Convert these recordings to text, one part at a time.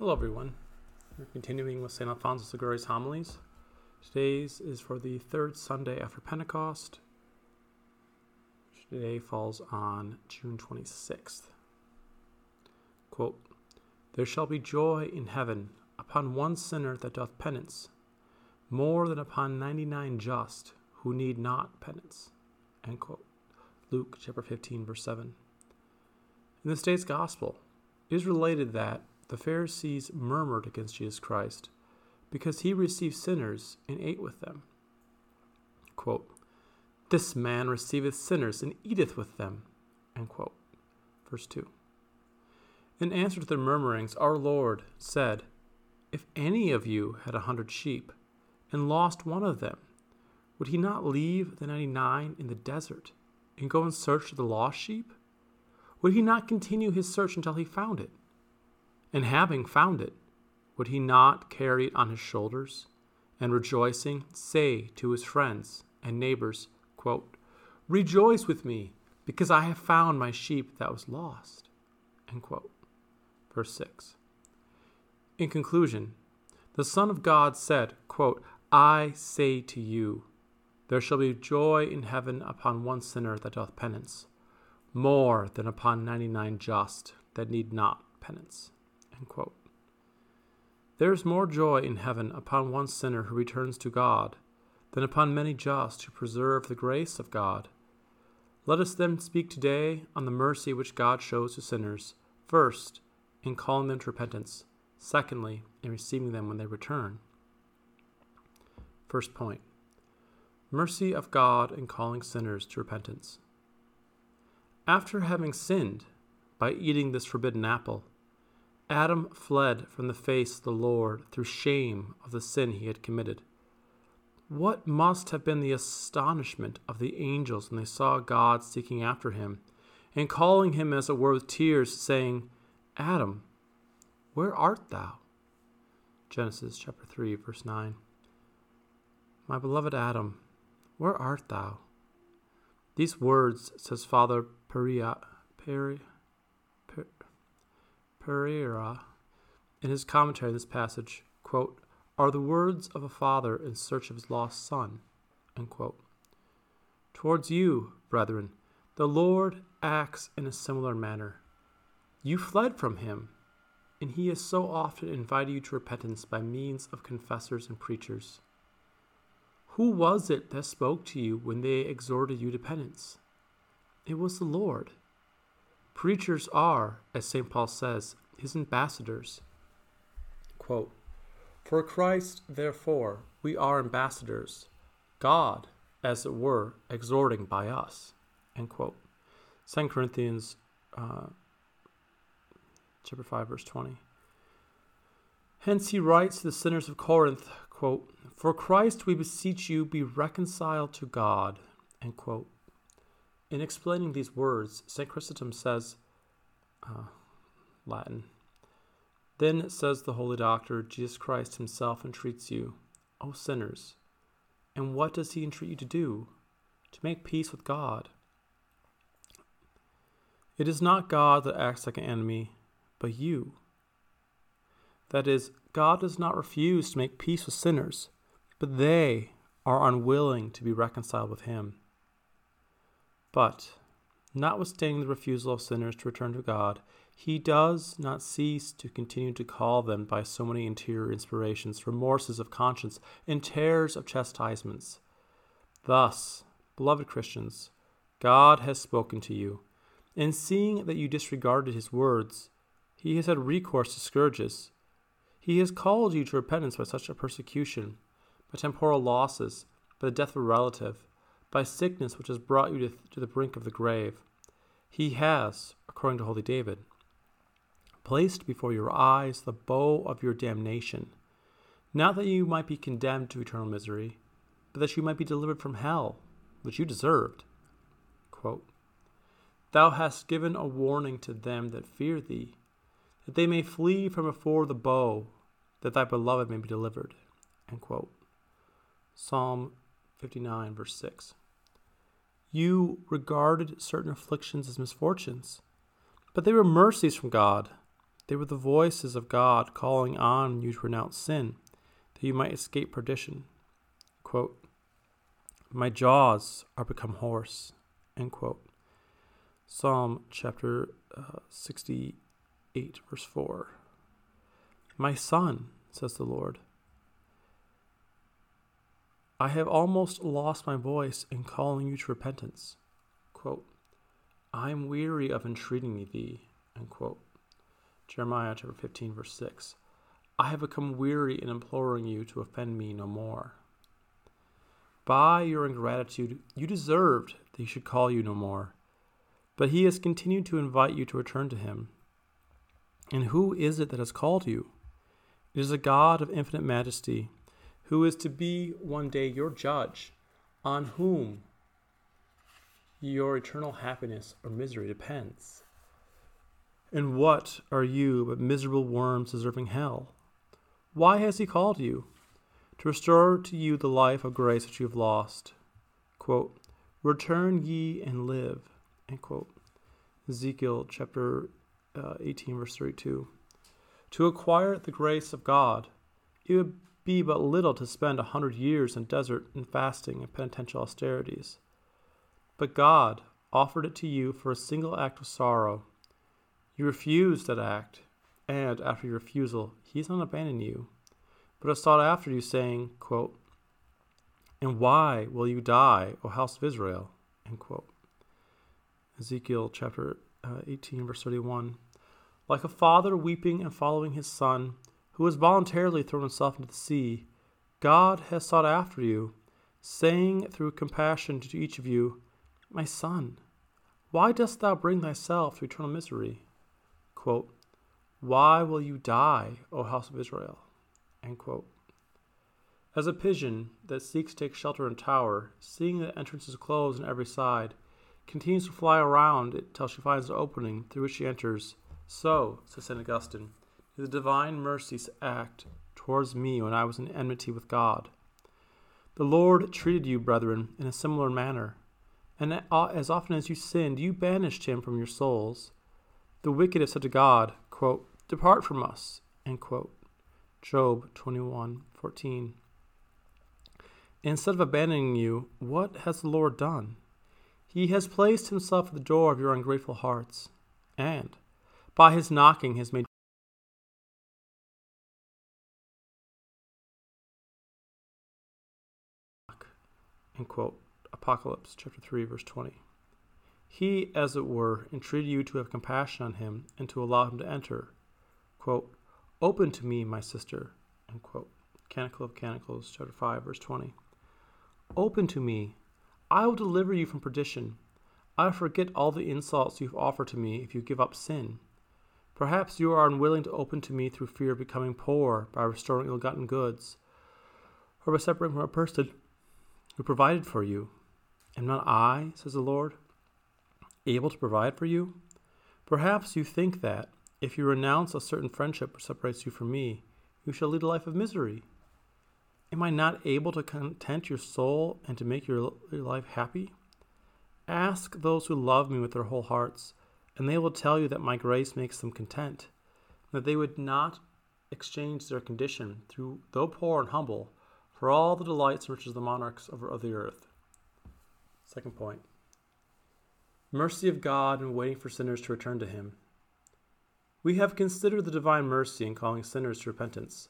Hello, everyone. We're continuing with St. Alphonsus Liguori's homilies. Today's is for the third Sunday after Pentecost. Today falls on June 26th. Quote, There shall be joy in heaven upon one sinner that doth penance, more than upon ninety nine just who need not penance. End quote. Luke chapter 15, verse 7. In this day's gospel, it is related that the Pharisees murmured against Jesus Christ because he received sinners and ate with them. Quote, this man receiveth sinners and eateth with them. Verse 2. In answer to their murmurings, our Lord said, If any of you had a hundred sheep and lost one of them, would he not leave the ninety nine in the desert and go in search of the lost sheep? Would he not continue his search until he found it? And having found it, would he not carry it on his shoulders and rejoicing say to his friends and neighbors, quote, Rejoice with me, because I have found my sheep that was lost? Verse 6. In conclusion, the Son of God said, quote, I say to you, there shall be joy in heaven upon one sinner that doth penance, more than upon ninety nine just that need not penance. There is more joy in heaven upon one sinner who returns to God than upon many just who preserve the grace of God. Let us then speak today on the mercy which God shows to sinners, first, in calling them to repentance, secondly, in receiving them when they return. First point Mercy of God in calling sinners to repentance. After having sinned by eating this forbidden apple, Adam fled from the face of the Lord through shame of the sin he had committed. What must have been the astonishment of the angels when they saw God seeking after him, and calling him as it were with tears, saying, Adam, where art thou? Genesis chapter 3, verse 9. My beloved Adam, where art thou? These words, says Father Peria, Peri, per, Pereira in his commentary on this passage, quote, are the words of a father in search of his lost son. Towards you, brethren, the Lord acts in a similar manner. You fled from him, and he has so often invited you to repentance by means of confessors and preachers. Who was it that spoke to you when they exhorted you to penance? It was the Lord. Preachers are, as St. Paul says, his ambassadors. Quote, For Christ, therefore, we are ambassadors, God, as it were, exhorting by us. End quote. 2 Corinthians uh, chapter 5, verse 20. Hence he writes to the sinners of Corinth, quote, For Christ we beseech you, be reconciled to God. End quote. In explaining these words, St. Chrysostom says, uh, Latin, Then says the Holy Doctor, Jesus Christ himself entreats you, O sinners. And what does he entreat you to do? To make peace with God. It is not God that acts like an enemy, but you. That is, God does not refuse to make peace with sinners, but they are unwilling to be reconciled with him. But, notwithstanding the refusal of sinners to return to God, he does not cease to continue to call them by so many interior inspirations, remorses of conscience, and terrors of chastisements. Thus, beloved Christians, God has spoken to you, and seeing that you disregarded his words, he has had recourse to scourges. He has called you to repentance by such a persecution, by temporal losses, by the death of a relative, by sickness which has brought you to, to the brink of the grave. He has, according to holy David, placed before your eyes the bow of your damnation, not that you might be condemned to eternal misery, but that you might be delivered from hell, which you deserved. Quote, Thou hast given a warning to them that fear thee, that they may flee from before the bow, that thy beloved may be delivered. Psalm 59, verse 6. You regarded certain afflictions as misfortunes, but they were mercies from God. They were the voices of God calling on you to renounce sin, that you might escape perdition. Quote, My jaws are become hoarse. Psalm chapter uh, 68, verse 4. My son, says the Lord, I have almost lost my voice in calling you to repentance. Quote, I am weary of entreating thee. End quote. Jeremiah chapter 15, verse 6. I have become weary in imploring you to offend me no more. By your ingratitude, you deserved that he should call you no more. But he has continued to invite you to return to him. And who is it that has called you? It is a God of infinite majesty, who is to be one day your judge, on whom your eternal happiness or misery depends. And what are you but miserable worms deserving hell? Why has he called you? To restore to you the life of grace which you have lost. Quote, Return ye and live. Ezekiel chapter uh, 18, verse 32. To acquire the grace of God, it would be but little to spend a hundred years in desert and fasting and penitential austerities. But God offered it to you for a single act of sorrow. You refused that act, and after your refusal, He has not abandoned you, but has sought after you, saying, quote, And why will you die, O house of Israel? Ezekiel chapter uh, 18, verse 31. Like a father weeping and following his son, who has voluntarily thrown himself into the sea, God has sought after you, saying through compassion to each of you, My son, why dost thou bring thyself to eternal misery? Quote, why will you die, O house of Israel? As a pigeon that seeks to take shelter in a tower, seeing that entrances closed on every side, continues to fly around it till she finds an opening through which she enters, so, says St. Augustine, the divine mercies act towards me when I was in enmity with God. The Lord treated you, brethren, in a similar manner, and as often as you sinned, you banished him from your souls. The wicked have said to God, quote, Depart from us. End quote. Job 21 14. Instead of abandoning you, what has the Lord done? He has placed himself at the door of your ungrateful hearts, and by his knocking has made End quote. Apocalypse chapter 3, verse 20. He, as it were, entreated you to have compassion on him and to allow him to enter. Quote, Open to me, my sister. End quote. Canticle of Canticles, chapter 5, verse 20. Open to me. I will deliver you from perdition. I forget all the insults you have offered to me if you give up sin. Perhaps you are unwilling to open to me through fear of becoming poor by restoring ill gotten goods, or by separating from a person who provided for you. Am not I, says the Lord, able to provide for you? Perhaps you think that, if you renounce a certain friendship which separates you from me, you shall lead a life of misery. Am I not able to content your soul and to make your, life happy? Ask those who love me with their whole hearts, and they will tell you that my grace makes them content, that they would not exchange their condition, through, though poor and humble, for all the delights and riches of the monarchs of, of the earth. Second point mercy of God in waiting for sinners to return to Him. We have considered the divine mercy in calling sinners to repentance.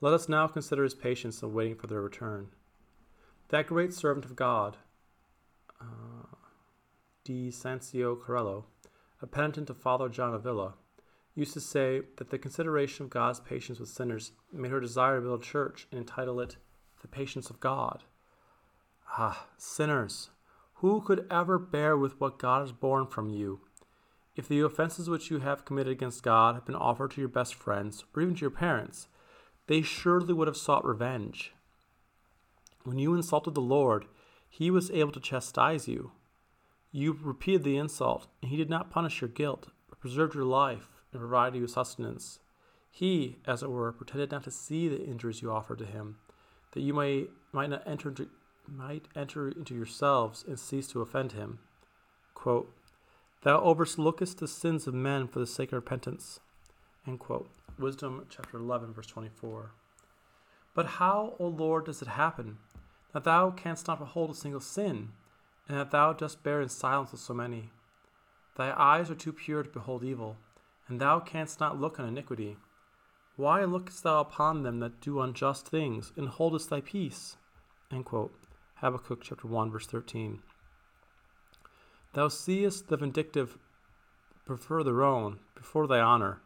Let us now consider his patience in waiting for their return. That great servant of God, uh, Di Sancio Carillo, a penitent of Father John Avila, used to say that the consideration of God's patience with sinners made her desire to build a church and entitle it The Patience of God. Ah, sinners, who could ever bear with what God has borne from you if the offenses which you have committed against God have been offered to your best friends, or even to your parents, they surely would have sought revenge. When you insulted the Lord, he was able to chastise you. You repeated the insult, and he did not punish your guilt, but preserved your life and provided you with sustenance. He, as it were, pretended not to see the injuries you offered to him, that you may, might not enter into, might enter into yourselves and cease to offend him. Quote, Thou overlookest the sins of men for the sake of repentance, End quote. Wisdom chapter 11, verse 24. But how, O Lord, does it happen that thou canst not behold a single sin, and that thou dost bear in silence with so many? Thy eyes are too pure to behold evil, and thou canst not look on iniquity. Why lookest thou upon them that do unjust things, and holdest thy peace? Habakkuk chapter 1, verse 13. Thou seest the vindictive prefer their own before thy honor.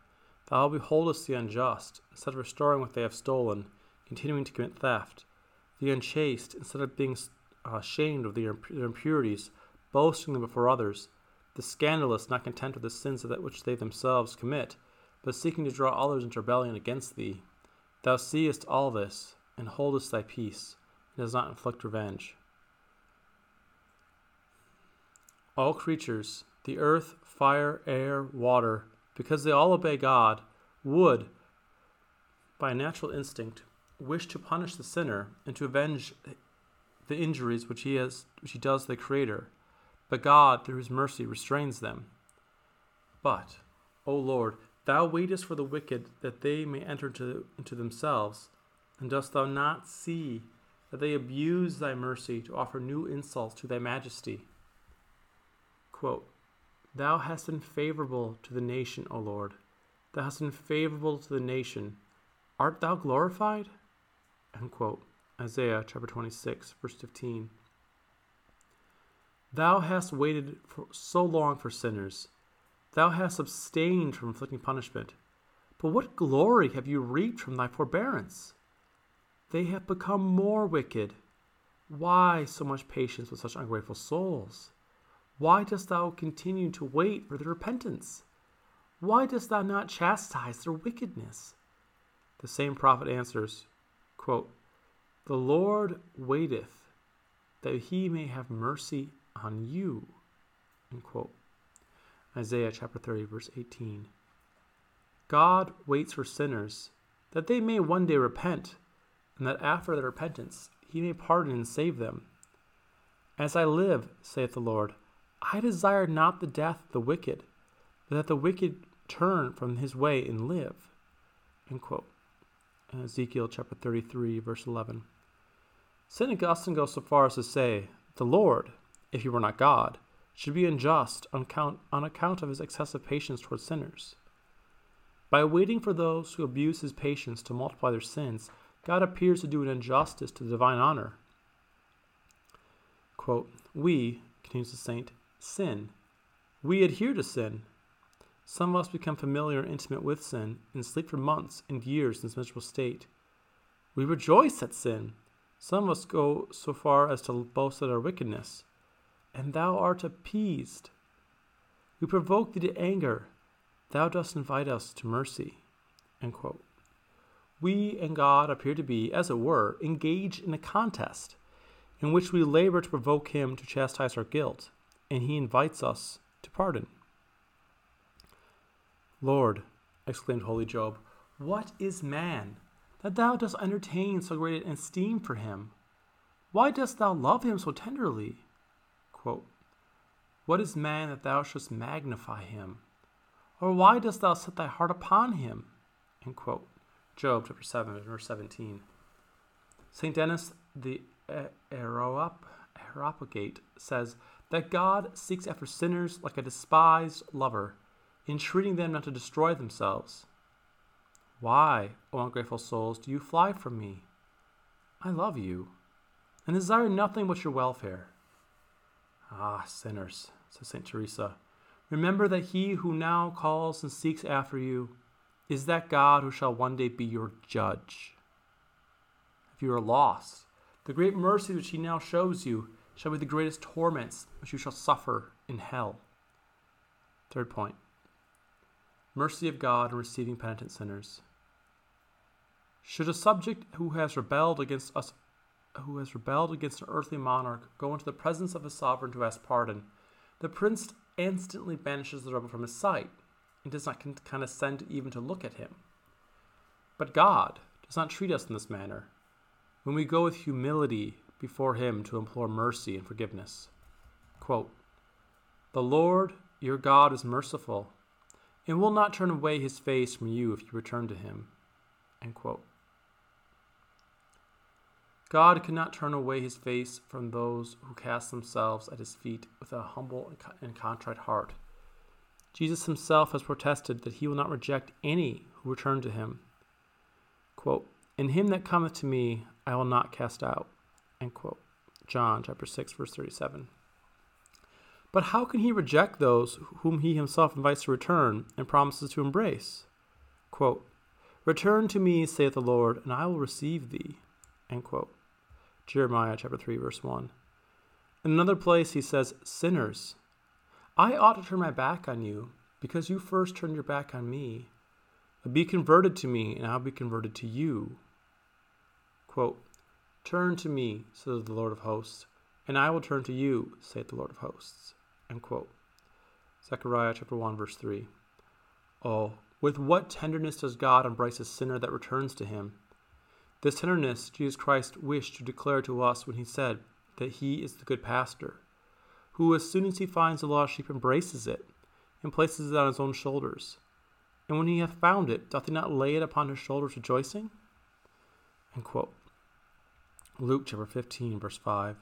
Thou beholdest the unjust, instead of restoring what they have stolen, continuing to commit theft. The unchaste, instead of being uh, ashamed of their impurities, boasting them before others. The scandalous, not content with the sins of that which they themselves commit, but seeking to draw others into rebellion against thee. Thou seest all this, and holdest thy peace, and does not inflict revenge. All creatures, the earth, fire, air, water, because they all obey God, would, by natural instinct, wish to punish the sinner and to avenge the injuries which he has which he does the Creator. But God, through his mercy, restrains them. But, O Lord, thou waitest for the wicked that they may enter into, into themselves, and dost thou not see that they abuse thy mercy to offer new insults to thy majesty? Quote, Thou hast been favorable to the nation, O Lord. Thou hast been favorable to the nation. Art thou glorified? Quote. Isaiah chapter 26, verse 15. Thou hast waited for so long for sinners. Thou hast abstained from inflicting punishment. But what glory have you reaped from thy forbearance? They have become more wicked. Why so much patience with such ungrateful souls? Why dost thou continue to wait for their repentance? Why dost thou not chastise their wickedness? The same prophet answers, quote, The Lord waiteth that he may have mercy on you. Isaiah chapter 30, verse 18. God waits for sinners that they may one day repent, and that after their repentance he may pardon and save them. As I live, saith the Lord, I desire not the death of the wicked, but that the wicked turn from his way and live. Quote. Ezekiel chapter 33, verse 11. St. Augustine goes so far as to say, The Lord, if he were not God, should be unjust on account, on account of his excessive patience towards sinners. By waiting for those who abuse his patience to multiply their sins, God appears to do an injustice to the divine honor. Quote, we, continues the saint, sin. We adhere to sin. Some of us become familiar and intimate with sin and sleep for months and years in this miserable state. We rejoice at sin. Some of us go so far as to boast at our wickedness. And thou art appeased. We provoke thee to anger. Thou dost invite us to mercy. We and God appear to be, as it were, engaged in a contest in which we labor to provoke Him to chastise our guilt and he invites us to pardon. Lord, exclaimed holy Job, what is man, that thou dost entertain so great an esteem for him? Why dost thou love him so tenderly? Quote, what is man that thou shouldst magnify him? Or why dost thou set thy heart upon him? Job chapter 7, verse 17. St. Denis the Areopagite says, that God seeks after sinners like a despised lover, entreating them not to destroy themselves. Why, O ungrateful souls, do you fly from me? I love you, and desire nothing but your welfare. Ah, sinners, says St. Teresa, remember that he who now calls and seeks after you is that God who shall one day be your judge. If you are lost, the great mercy which he now shows you shall be the greatest torments which you shall suffer in hell. Third point mercy of God in receiving penitent sinners. Should a subject who has rebelled against us who has rebelled against an earthly monarch go into the presence of a sovereign to ask pardon, the prince instantly banishes the rebel from his sight and does not condescend even to look at him. But God does not treat us in this manner. When we go with humility before him to implore mercy and forgiveness. Quote, the Lord your God is merciful and will not turn away his face from you if you return to him. God cannot turn away his face from those who cast themselves at his feet with a humble and contrite heart. Jesus himself has protested that he will not reject any who return to him. Quote, In him that cometh to me I will not cast out. End quote. John chapter 6, verse 37. But how can he reject those whom he himself invites to return and promises to embrace? Quote, Return to me, saith the Lord, and I will receive thee. End quote. Jeremiah chapter 3, verse 1. In another place, he says, Sinners, I ought to turn my back on you, because you first turned your back on me. Be converted to me, and I'll be converted to you. Quote, Turn to me, says the Lord of hosts, and I will turn to you, saith the Lord of hosts. End quote. Zechariah chapter 1, verse 3. Oh, with what tenderness does God embrace a sinner that returns to him? This tenderness Jesus Christ wished to declare to us when he said that he is the good pastor, who as soon as he finds the lost sheep embraces it and places it on his own shoulders. And when he hath found it, doth he not lay it upon his shoulders rejoicing? Luke chapter 15, verse 5.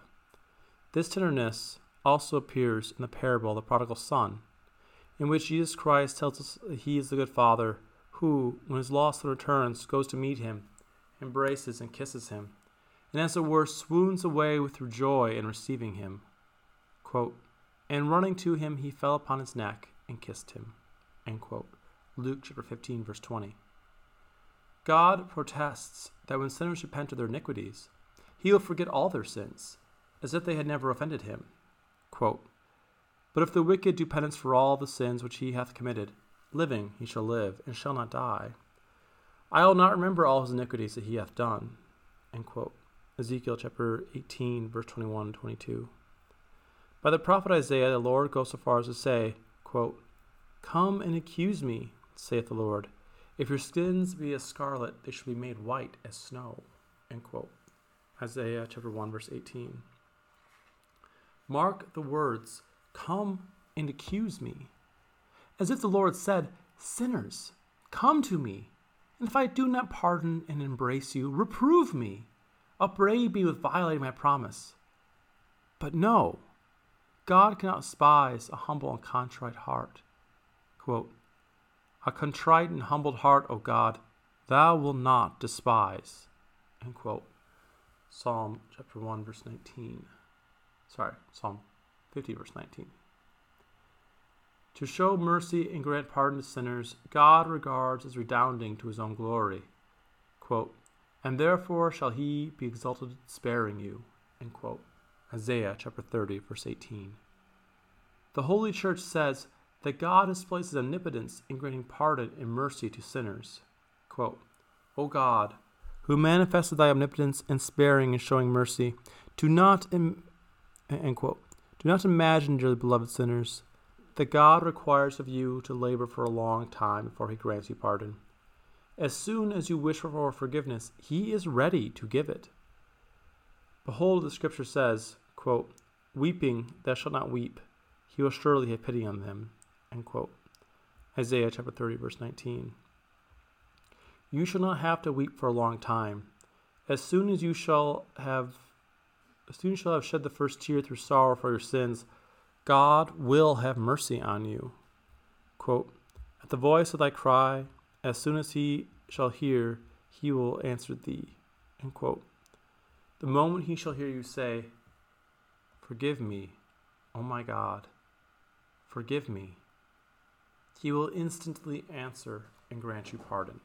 This tenderness also appears in the parable of the prodigal son, in which Jesus Christ tells us that he is the good father who, when his lost son returns, goes to meet him embraces and kisses him, and as it were swoons away with joy in receiving him. Quote, and running to him, he fell upon his neck and kissed him. Luke chapter 15, verse 20. God protests that when sinners repent of their iniquities, he will forget all their sins, as if they had never offended him. Quote, but if the wicked do penance for all the sins which he hath committed, living he shall live, and shall not die. I will not remember all his iniquities that he hath done. Ezekiel chapter 18, verse 21 and 22. By the prophet Isaiah, the Lord goes so far as to say, quote, Come and accuse me, saith the Lord. If your skins be as scarlet, they shall be made white as snow. Isaiah chapter 1, verse 18. Mark the words, Come and accuse me. As if the Lord said, Sinners, come to me and if I do not pardon and embrace you, reprove me, upbraid me with violating my promise. But no, God cannot despise a humble and contrite heart. Quote, a contrite and humbled heart, O God, thou wilt not despise. End quote. Psalm chapter 1, verse 19. Sorry, Psalm 50, verse 19. To show mercy and grant pardon to sinners, God regards as redounding to his own glory. Quote, and therefore shall he be exalted sparing you. Isaiah chapter 30, verse 18. The Holy Church says that God displays his omnipotence in granting pardon and mercy to sinners. Quote, O God, who manifested thy omnipotence in sparing and showing mercy, do not, Im- do not imagine, dearly beloved sinners, that God requires of you to labor for a long time before he grants you pardon. As soon as you wish for forgiveness, he is ready to give it. Behold, the scripture says, quote, Weeping, thou shalt not weep. He will surely have pity on them. Isaiah chapter 30, verse 19. You shall not have to weep for a long time. As soon as you shall have as soon as you shall have shed the first tear through sorrow for your sins, God will have mercy on you. Quote, At the voice of thy cry, as soon as he shall hear, he will answer thee. The moment he shall hear you say, Forgive me, O my God, forgive me, he will instantly answer and grant you pardon.